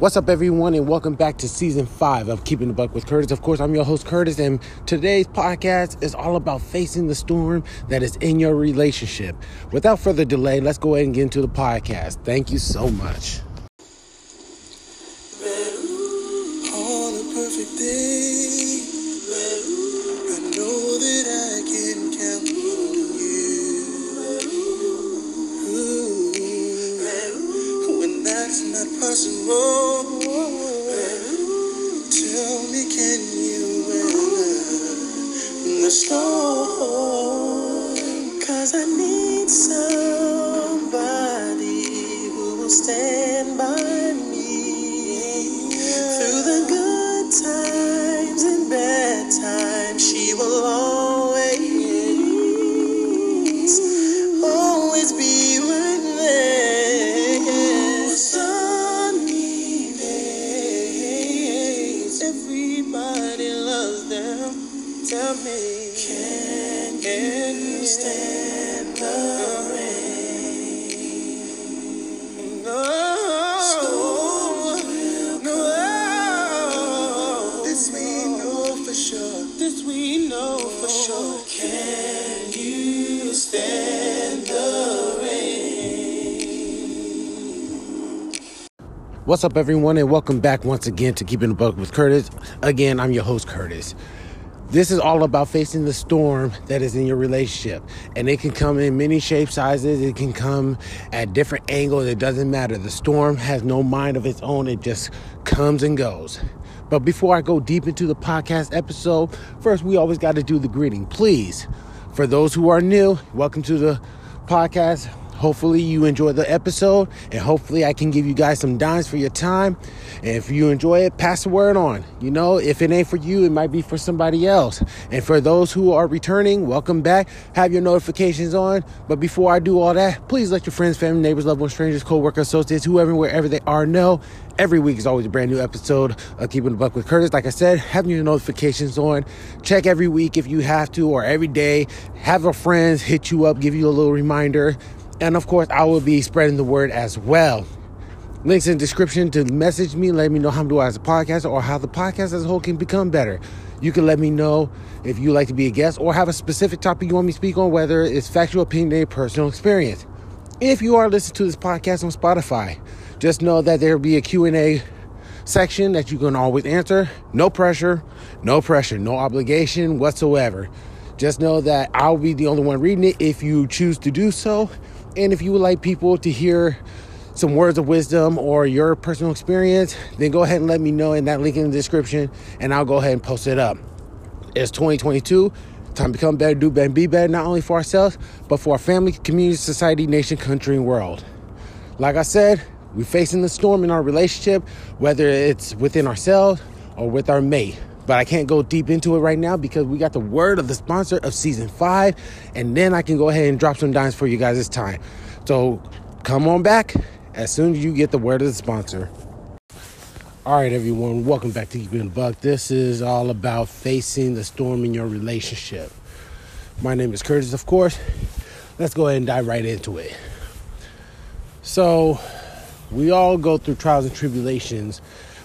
What's up, everyone, and welcome back to season five of Keeping the Buck with Curtis. Of course, I'm your host, Curtis, and today's podcast is all about facing the storm that is in your relationship. Without further delay, let's go ahead and get into the podcast. Thank you so much. Tell me, can you weather the storm? For sure. Can you stand the rain? What's up, everyone, and welcome back once again to Keeping the Buck with Curtis. Again, I'm your host, Curtis. This is all about facing the storm that is in your relationship. And it can come in many shapes, sizes. It can come at different angles. It doesn't matter. The storm has no mind of its own. It just comes and goes. But before I go deep into the podcast episode, first we always got to do the greeting. Please, for those who are new, welcome to the podcast. Hopefully you enjoy the episode and hopefully I can give you guys some dimes for your time. And if you enjoy it, pass the word on. You know, if it ain't for you, it might be for somebody else. And for those who are returning, welcome back. Have your notifications on. But before I do all that, please let your friends, family, neighbors, loved ones, strangers, co-workers, associates, whoever, wherever they are know. Every week is always a brand new episode of Keeping the Buck with Curtis. Like I said, having your notifications on. Check every week if you have to, or every day. Have your friends hit you up, give you a little reminder. And of course, I will be spreading the word as well. Links in the description to message me, let me know how I'm doing as a podcast or how the podcast as a whole can become better. You can let me know if you like to be a guest or have a specific topic you want me to speak on, whether it's factual opinion personal experience. If you are listening to this podcast on Spotify, just know that there will be a Q&A section that you can always answer. No pressure, no pressure, no obligation whatsoever. Just know that I'll be the only one reading it if you choose to do so. And if you would like people to hear some words of wisdom or your personal experience, then go ahead and let me know in that link in the description and I'll go ahead and post it up. It's 2022. Time to become better, do better, and be better, not only for ourselves, but for our family, community, society, nation, country, and world. Like I said, we're facing the storm in our relationship, whether it's within ourselves or with our mate. But I can't go deep into it right now because we got the word of the sponsor of season five, and then I can go ahead and drop some dimes for you guys this time. So come on back as soon as you get the word of the sponsor. All right, everyone, welcome back to Keeping Buck. This is all about facing the storm in your relationship. My name is Curtis, of course. Let's go ahead and dive right into it. So, we all go through trials and tribulations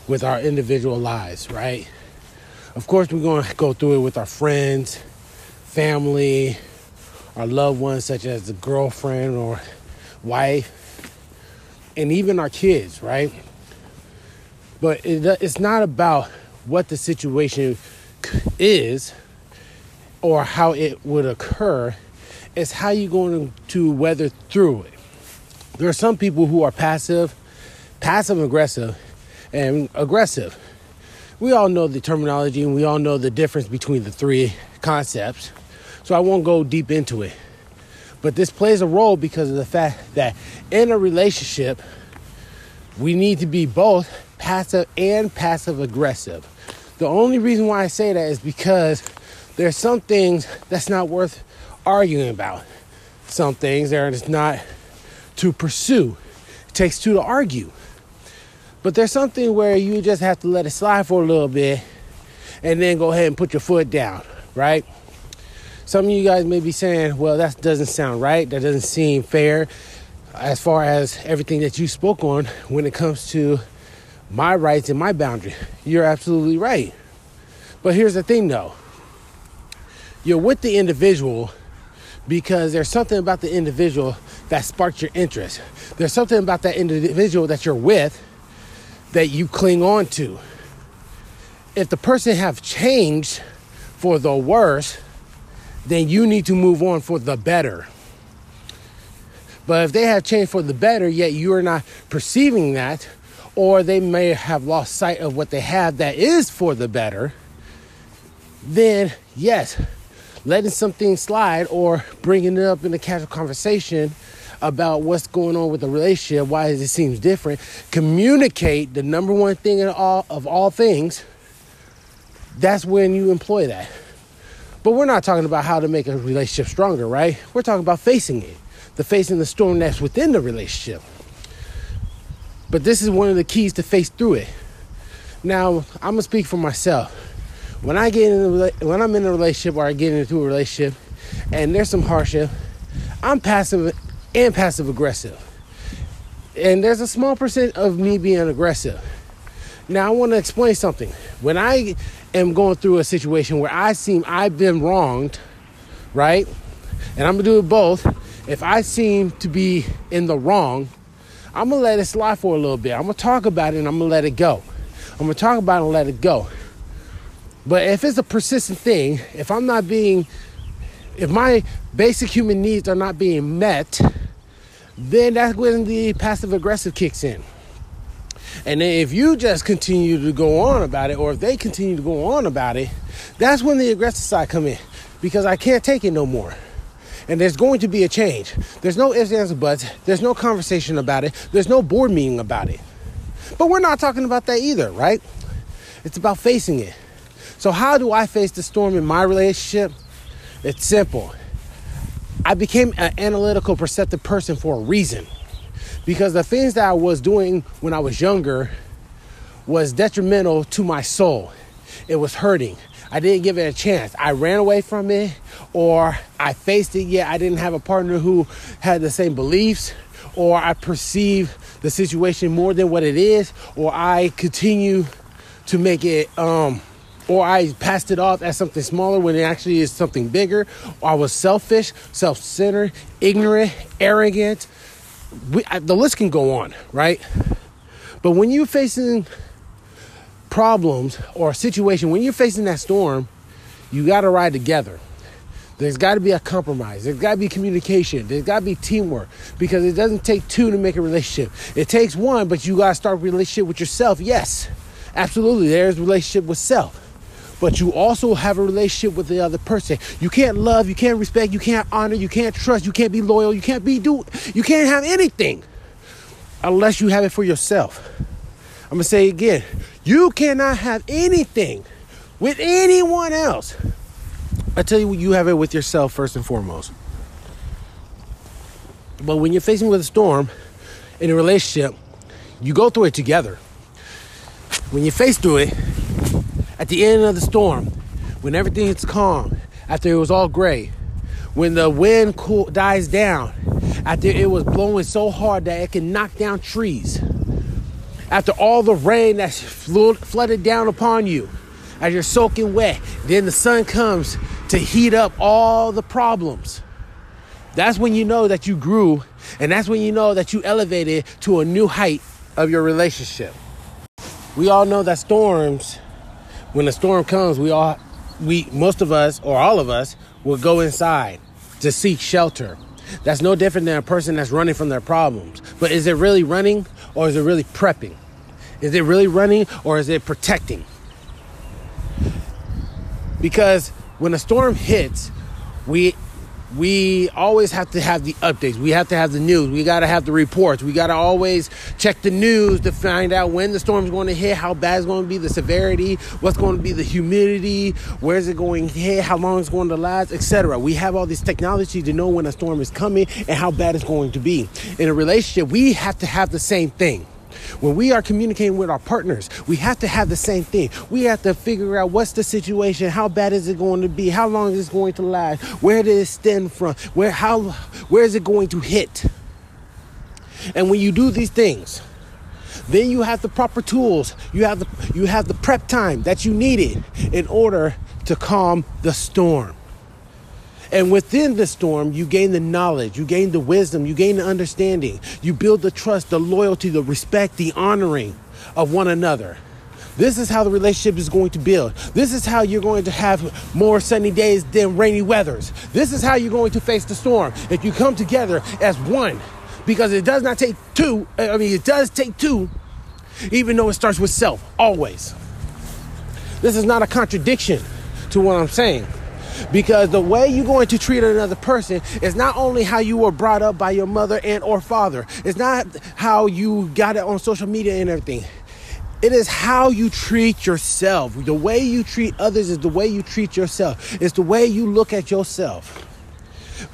with our individual lives, right? Of course, we're going to go through it with our friends, family, our loved ones, such as the girlfriend or wife, and even our kids, right? But it, it's not about what the situation is or how it would occur, it's how you're going to weather through it. There are some people who are passive, passive aggressive, and aggressive. We all know the terminology and we all know the difference between the three concepts. So I won't go deep into it. But this plays a role because of the fact that in a relationship, we need to be both passive and passive aggressive. The only reason why I say that is because there's some things that's not worth arguing about. Some things that are not to pursue. It takes two to argue. But there's something where you just have to let it slide for a little bit and then go ahead and put your foot down, right? Some of you guys may be saying, well, that doesn't sound right. That doesn't seem fair as far as everything that you spoke on when it comes to my rights and my boundary. You're absolutely right. But here's the thing though you're with the individual because there's something about the individual that sparked your interest. There's something about that individual that you're with that you cling on to. If the person have changed for the worse, then you need to move on for the better. But if they have changed for the better, yet you are not perceiving that, or they may have lost sight of what they have that is for the better, then yes, letting something slide or bringing it up in a casual conversation about what's going on with the relationship, why it seems different, communicate the number one thing in all, of all things. That's when you employ that. But we're not talking about how to make a relationship stronger, right? We're talking about facing it, the facing the storm that's within the relationship. But this is one of the keys to face through it. Now, I'm gonna speak for myself. When I get in a, when I'm in a relationship or I get into a relationship, and there's some hardship, I'm passive and passive aggressive. And there's a small percent of me being aggressive. Now I want to explain something. When I am going through a situation where I seem I've been wronged, right? And I'm gonna do it both. If I seem to be in the wrong, I'm gonna let it slide for a little bit. I'm gonna talk about it and I'm gonna let it go. I'm gonna talk about it and let it go. But if it's a persistent thing, if I'm not being, if my basic human needs are not being met, then that's when the passive aggressive kicks in. And then if you just continue to go on about it, or if they continue to go on about it, that's when the aggressive side come in. Because I can't take it no more. And there's going to be a change. There's no ifs, ands, buts. There's no conversation about it. There's no board meeting about it. But we're not talking about that either, right? It's about facing it. So, how do I face the storm in my relationship? It's simple. I became an analytical, perceptive person for a reason. Because the things that I was doing when I was younger was detrimental to my soul. It was hurting. I didn't give it a chance. I ran away from it or I faced it, yet I didn't have a partner who had the same beliefs or I perceive the situation more than what it is or I continue to make it um, or I passed it off as something smaller when it actually is something bigger, or I was selfish, self centered, ignorant, arrogant. We, I, the list can go on, right? But when you're facing problems or a situation, when you're facing that storm, you got to ride together. There's got to be a compromise. There's got to be communication. There's got to be teamwork because it doesn't take two to make a relationship. It takes one, but you got to start a relationship with yourself. Yes, absolutely. There's relationship with self but you also have a relationship with the other person. You can't love, you can't respect, you can't honor, you can't trust, you can't be loyal, you can't be do you can't have anything unless you have it for yourself. I'm gonna say again, you cannot have anything with anyone else. I tell you, you have it with yourself first and foremost. But when you're facing with a storm in a relationship, you go through it together. When you face through it, at the end of the storm, when everything is calm, after it was all gray, when the wind cool, dies down, after it was blowing so hard that it can knock down trees, after all the rain that's flooded down upon you, as you're soaking wet, then the sun comes to heat up all the problems. That's when you know that you grew, and that's when you know that you elevated to a new height of your relationship. We all know that storms when a storm comes, we all, we, most of us or all of us will go inside to seek shelter. That's no different than a person that's running from their problems. But is it really running or is it really prepping? Is it really running or is it protecting? Because when a storm hits, we we always have to have the updates. We have to have the news. We got to have the reports. We got to always check the news to find out when the storm's going to hit, how bad it's going to be, the severity, what's going to be the humidity, where's it going to hit, how long it's going to last, etc. We have all this technology to know when a storm is coming and how bad it's going to be. In a relationship, we have to have the same thing. When we are communicating with our partners, we have to have the same thing. We have to figure out what's the situation, how bad is it going to be, how long is it going to last, where did it stem from, where how where is it going to hit? And when you do these things, Then you have the proper tools. You have the you have the prep time that you needed in order to calm the storm. And within the storm, you gain the knowledge, you gain the wisdom, you gain the understanding, you build the trust, the loyalty, the respect, the honoring of one another. This is how the relationship is going to build. This is how you're going to have more sunny days than rainy weathers. This is how you're going to face the storm if you come together as one. Because it does not take two, I mean, it does take two, even though it starts with self, always. This is not a contradiction to what I'm saying. Because the way you're going to treat another person is not only how you were brought up by your mother and or father. It's not how you got it on social media and everything. It is how you treat yourself. The way you treat others is the way you treat yourself. It's the way you look at yourself.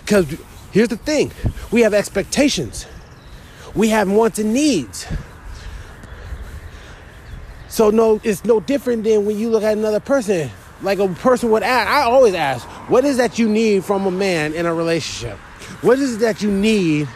Because here's the thing we have expectations, we have wants and needs. So, no, it's no different than when you look at another person. Like a person would ask, I always ask, what is that you need from a man in a relationship? What is it that you need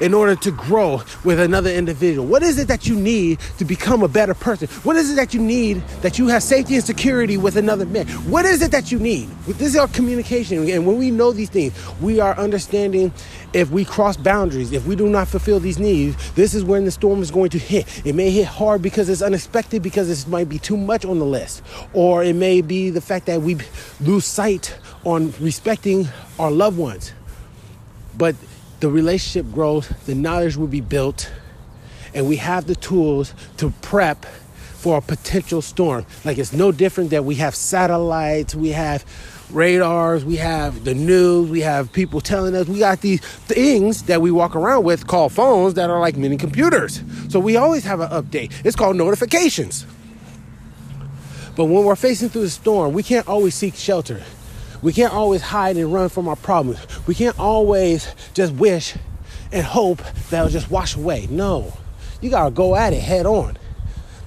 in order to grow with another individual? What is it that you need to become a better person? What is it that you need that you have safety and security with another man? What is it that you need? This is our communication. And when we know these things, we are understanding if we cross boundaries, if we do not fulfill these needs, this is when the storm is going to hit. It may hit hard because it's unexpected, because it might be too much on the list. Or it may be the fact that we lose sight on respecting our loved ones. But the relationship grows, the knowledge will be built, and we have the tools to prep for a potential storm. Like it's no different that we have satellites, we have radars, we have the news, we have people telling us we got these things that we walk around with called phones that are like mini computers. So we always have an update. It's called notifications. But when we're facing through the storm, we can't always seek shelter. We can't always hide and run from our problems. We can't always just wish and hope that it'll just wash away. No, you gotta go at it head on.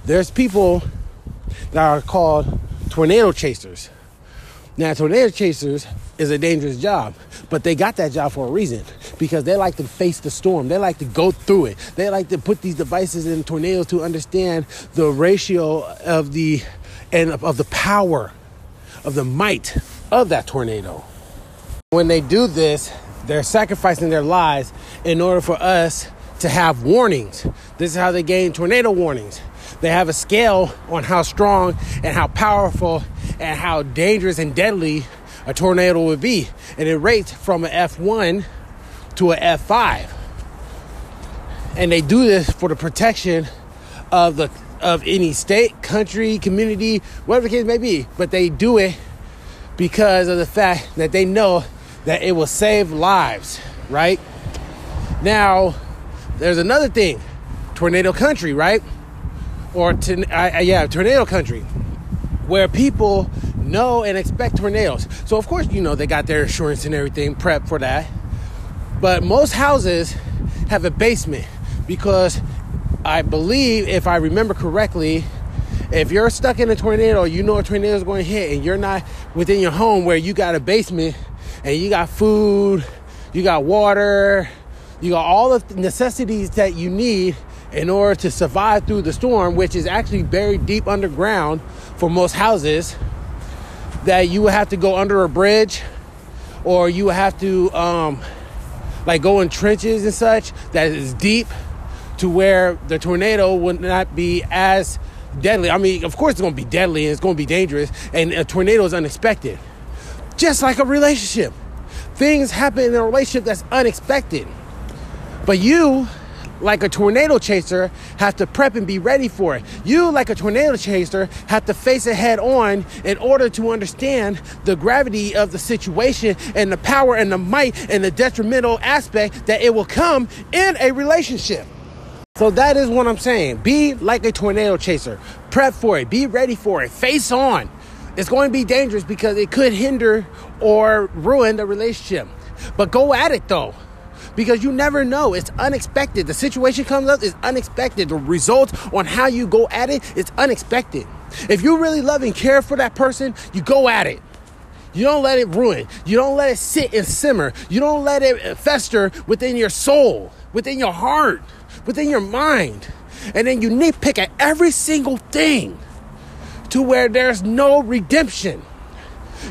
There's people that are called tornado chasers. Now, tornado chasers is a dangerous job, but they got that job for a reason because they like to face the storm. They like to go through it. They like to put these devices in tornadoes to understand the ratio of the and of the power of the might of that tornado. When they do this, they're sacrificing their lives in order for us to have warnings. This is how they gain tornado warnings. They have a scale on how strong and how powerful and how dangerous and deadly a tornado would be. And it rates from an F1 to an F5. And they do this for the protection of the of any state, country, community, whatever the case may be. But they do it because of the fact that they know that it will save lives, right? Now, there's another thing tornado country, right? Or, to, uh, yeah, tornado country, where people know and expect tornadoes. So, of course, you know, they got their insurance and everything prepped for that. But most houses have a basement because I believe, if I remember correctly, if you're stuck in a tornado, you know a tornado is going to hit, and you're not within your home where you got a basement and you got food, you got water, you got all the necessities that you need in order to survive through the storm, which is actually buried deep underground for most houses, that you would have to go under a bridge or you would have to um, like go in trenches and such that is deep to where the tornado would not be as deadly. I mean, of course, it's going to be deadly and it's going to be dangerous, and a tornado is unexpected. Just like a relationship, things happen in a relationship that's unexpected. But you, like a tornado chaser, have to prep and be ready for it. You, like a tornado chaser, have to face it head on in order to understand the gravity of the situation and the power and the might and the detrimental aspect that it will come in a relationship. So that is what I'm saying. Be like a tornado chaser. Prep for it. Be ready for it. Face on. It's going to be dangerous because it could hinder or ruin the relationship. But go at it though. Because you never know. It's unexpected. The situation comes up is unexpected. The results on how you go at it, it is unexpected. If you really love and care for that person, you go at it. You don't let it ruin. You don't let it sit and simmer. You don't let it fester within your soul, within your heart within your mind. And then you nitpick at every single thing to where there's no redemption.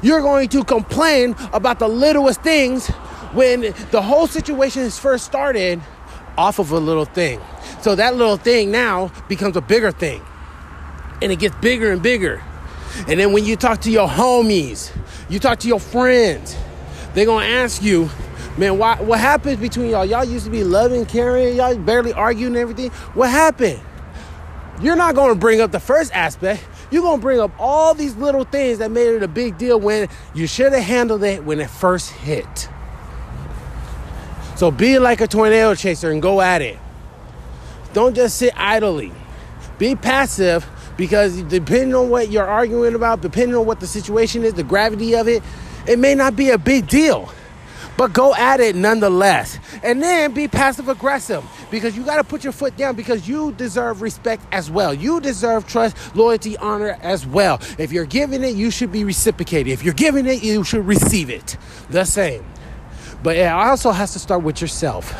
You're going to complain about the littlest things when the whole situation is first started off of a little thing. So that little thing now becomes a bigger thing. And it gets bigger and bigger. And then when you talk to your homies, you talk to your friends, they're gonna ask you, man, why, what happens between y'all? Y'all used to be loving, caring, y'all barely arguing and everything. What happened? You're not gonna bring up the first aspect. You're gonna bring up all these little things that made it a big deal when you should have handled it when it first hit. So be like a tornado chaser and go at it. Don't just sit idly. Be passive because depending on what you're arguing about, depending on what the situation is, the gravity of it, it may not be a big deal. But go at it nonetheless. And then be passive aggressive because you got to put your foot down because you deserve respect as well. You deserve trust, loyalty, honor as well. If you're giving it, you should be reciprocated. If you're giving it, you should receive it. The same. But it also has to start with yourself.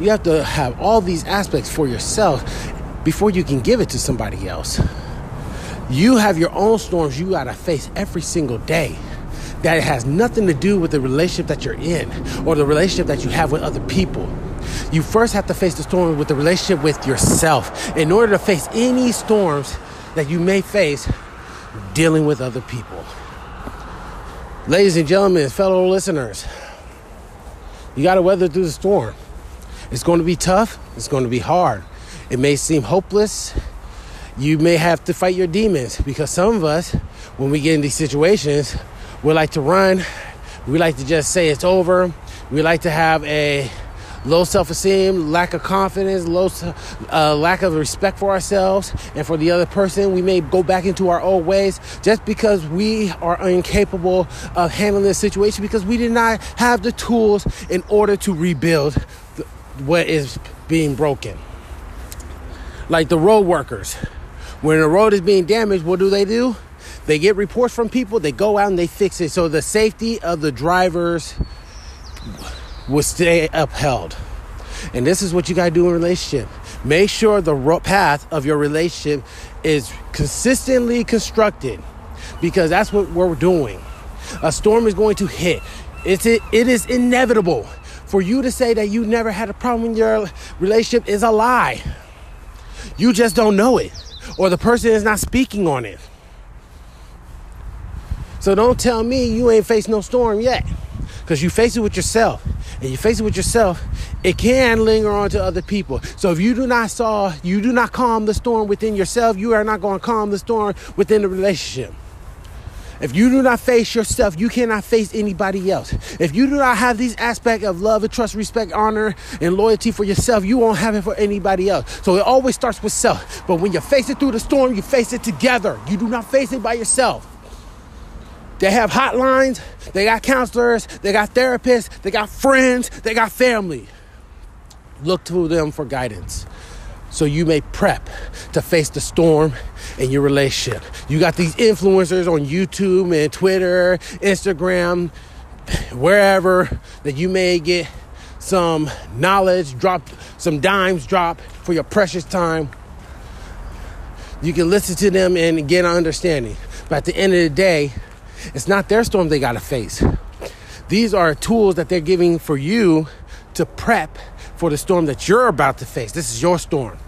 You have to have all these aspects for yourself before you can give it to somebody else. You have your own storms you got to face every single day. That has nothing to do with the relationship that you're in or the relationship that you have with other people. You first have to face the storm with the relationship with yourself in order to face any storms that you may face dealing with other people. Ladies and gentlemen, fellow listeners, you got to weather through the storm. It's going to be tough, it's going to be hard. It may seem hopeless. You may have to fight your demons because some of us, when we get in these situations, we like to run. We like to just say it's over. We like to have a low self-esteem, lack of confidence, low uh, lack of respect for ourselves and for the other person. We may go back into our old ways just because we are incapable of handling the situation because we did not have the tools in order to rebuild what is being broken. Like the road workers, when the road is being damaged, what do they do? They get reports from people, they go out and they fix it. So the safety of the drivers will stay upheld. And this is what you got to do in relationship. Make sure the path of your relationship is consistently constructed because that's what we're doing. A storm is going to hit. It's, it, it is inevitable. For you to say that you never had a problem in your relationship is a lie. You just don't know it, or the person is not speaking on it. So don't tell me you ain't faced no storm yet. Because you face it with yourself. And you face it with yourself, it can linger on to other people. So if you do not saw, you do not calm the storm within yourself, you are not going to calm the storm within the relationship. If you do not face yourself, you cannot face anybody else. If you do not have these aspects of love and trust, respect, honor, and loyalty for yourself, you won't have it for anybody else. So it always starts with self. But when you face it through the storm, you face it together. You do not face it by yourself. They have hotlines, they got counselors, they got therapists, they got friends, they got family. Look to them for guidance so you may prep to face the storm in your relationship. You got these influencers on YouTube and Twitter, Instagram, wherever that you may get some knowledge, drop some dimes drop for your precious time. You can listen to them and get an understanding. But at the end of the day, it's not their storm they got to face. These are tools that they're giving for you to prep for the storm that you're about to face. This is your storm.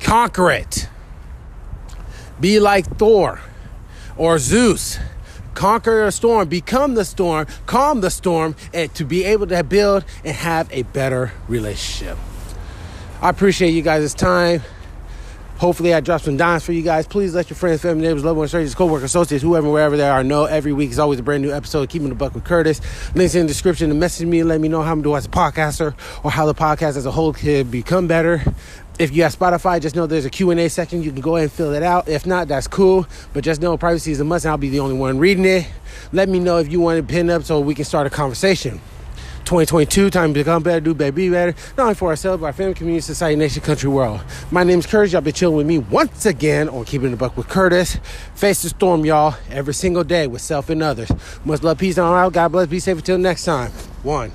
Conquer it. Be like Thor or Zeus. Conquer a storm, become the storm, calm the storm, and to be able to build and have a better relationship. I appreciate you guys' time. Hopefully, I dropped some dimes for you guys. Please let your friends, family, neighbors, loved ones, strangers, co-workers, associates, whoever, wherever they are, know every week is always a brand new episode. Keeping the buck with Curtis. Links in the description to message me and let me know how I'm doing as a podcaster or how the podcast as a whole could become better. If you have Spotify, just know there's a Q&A section. You can go ahead and fill it out. If not, that's cool. But just know privacy is a must, and I'll be the only one reading it. Let me know if you want to pin up so we can start a conversation. 2022, time to become better, do better, be better, not only for ourselves, but our family, community, society, nation, country, world. My name is Curtis. Y'all been chilling with me once again on Keeping the Buck with Curtis. Face the storm, y'all, every single day with self and others. Much love, peace, and all out. God bless. Be safe until next time. One.